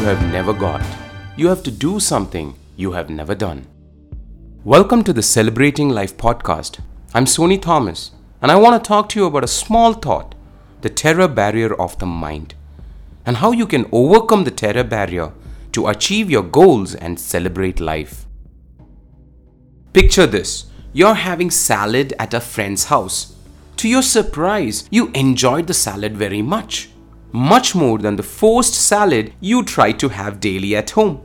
you have never got. You have to do something you have never done. Welcome to the Celebrating Life podcast. I'm Sony Thomas, and I want to talk to you about a small thought the terror barrier of the mind, and how you can overcome the terror barrier to achieve your goals and celebrate life. Picture this you're having salad at a friend's house. To your surprise, you enjoyed the salad very much much more than the forced salad you try to have daily at home.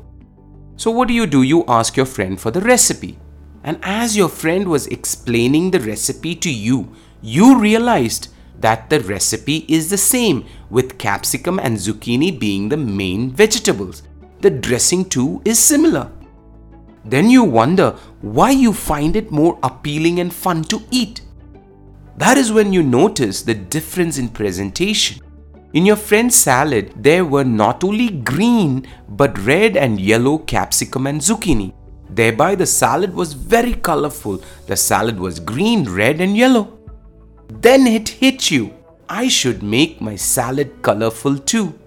So, what do you do? You ask your friend for the recipe. And as your friend was explaining the recipe to you, you realized that the recipe is the same, with capsicum and zucchini being the main vegetables. The dressing too is similar. Then you wonder why you find it more appealing and fun to eat. That is when you notice the difference in presentation. In your friend's salad, there were not only green but red and yellow capsicum and zucchini. Thereby, the salad was very colorful. The salad was green, red, and yellow. Then it hit you. I should make my salad colorful too.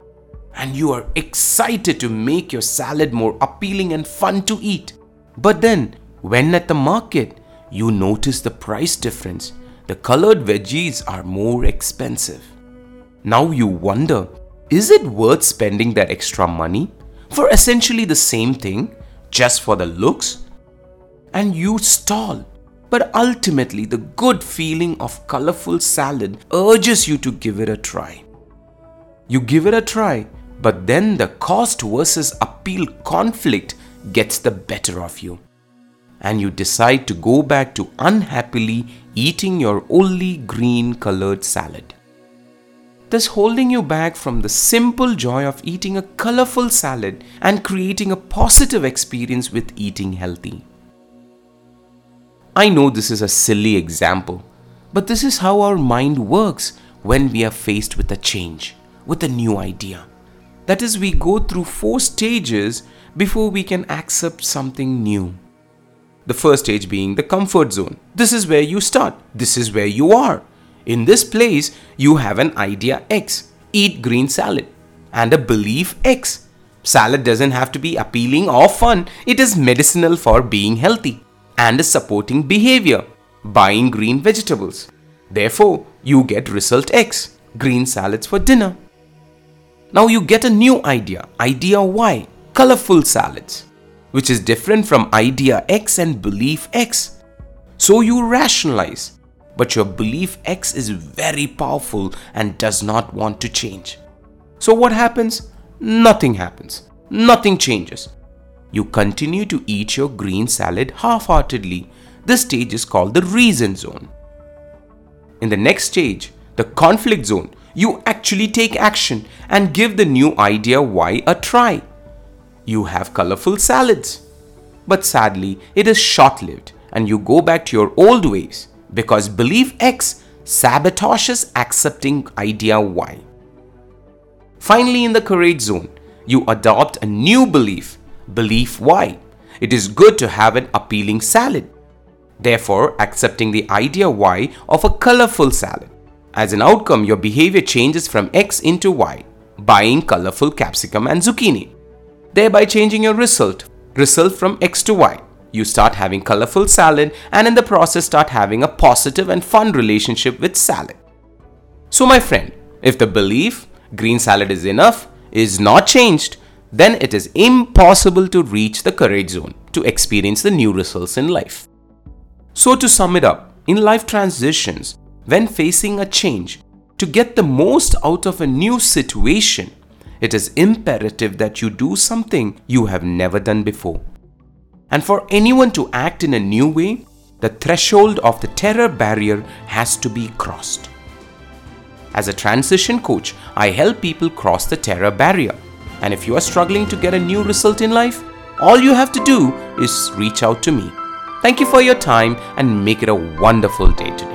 And you are excited to make your salad more appealing and fun to eat. But then, when at the market, you notice the price difference. The colored veggies are more expensive. Now you wonder is it worth spending that extra money for essentially the same thing just for the looks? And you stall. But ultimately, the good feeling of colorful salad urges you to give it a try. You give it a try, but then the cost versus appeal conflict gets the better of you. And you decide to go back to unhappily eating your only green colored salad thus holding you back from the simple joy of eating a colorful salad and creating a positive experience with eating healthy. I know this is a silly example, but this is how our mind works when we are faced with a change, with a new idea. That is, we go through four stages before we can accept something new. The first stage being the comfort zone. This is where you start, this is where you are. In this place, you have an idea X eat green salad and a belief X. Salad doesn't have to be appealing or fun, it is medicinal for being healthy and a supporting behavior buying green vegetables. Therefore, you get result X green salads for dinner. Now you get a new idea, idea Y, colorful salads, which is different from idea X and belief X. So you rationalize but your belief X is very powerful and does not want to change. So, what happens? Nothing happens. Nothing changes. You continue to eat your green salad half heartedly. This stage is called the reason zone. In the next stage, the conflict zone, you actually take action and give the new idea Y a try. You have colorful salads. But sadly, it is short lived and you go back to your old ways because belief X sabotages accepting idea Y. Finally, in the courage zone, you adopt a new belief, belief Y. It is good to have an appealing salad. Therefore, accepting the idea Y of a colorful salad. As an outcome, your behavior changes from X into Y, buying colorful capsicum and zucchini, thereby changing your result, result from X to Y. You start having colorful salad and in the process start having a positive and fun relationship with salad. So, my friend, if the belief green salad is enough is not changed, then it is impossible to reach the courage zone to experience the new results in life. So, to sum it up, in life transitions, when facing a change, to get the most out of a new situation, it is imperative that you do something you have never done before. And for anyone to act in a new way, the threshold of the terror barrier has to be crossed. As a transition coach, I help people cross the terror barrier. And if you are struggling to get a new result in life, all you have to do is reach out to me. Thank you for your time and make it a wonderful day today.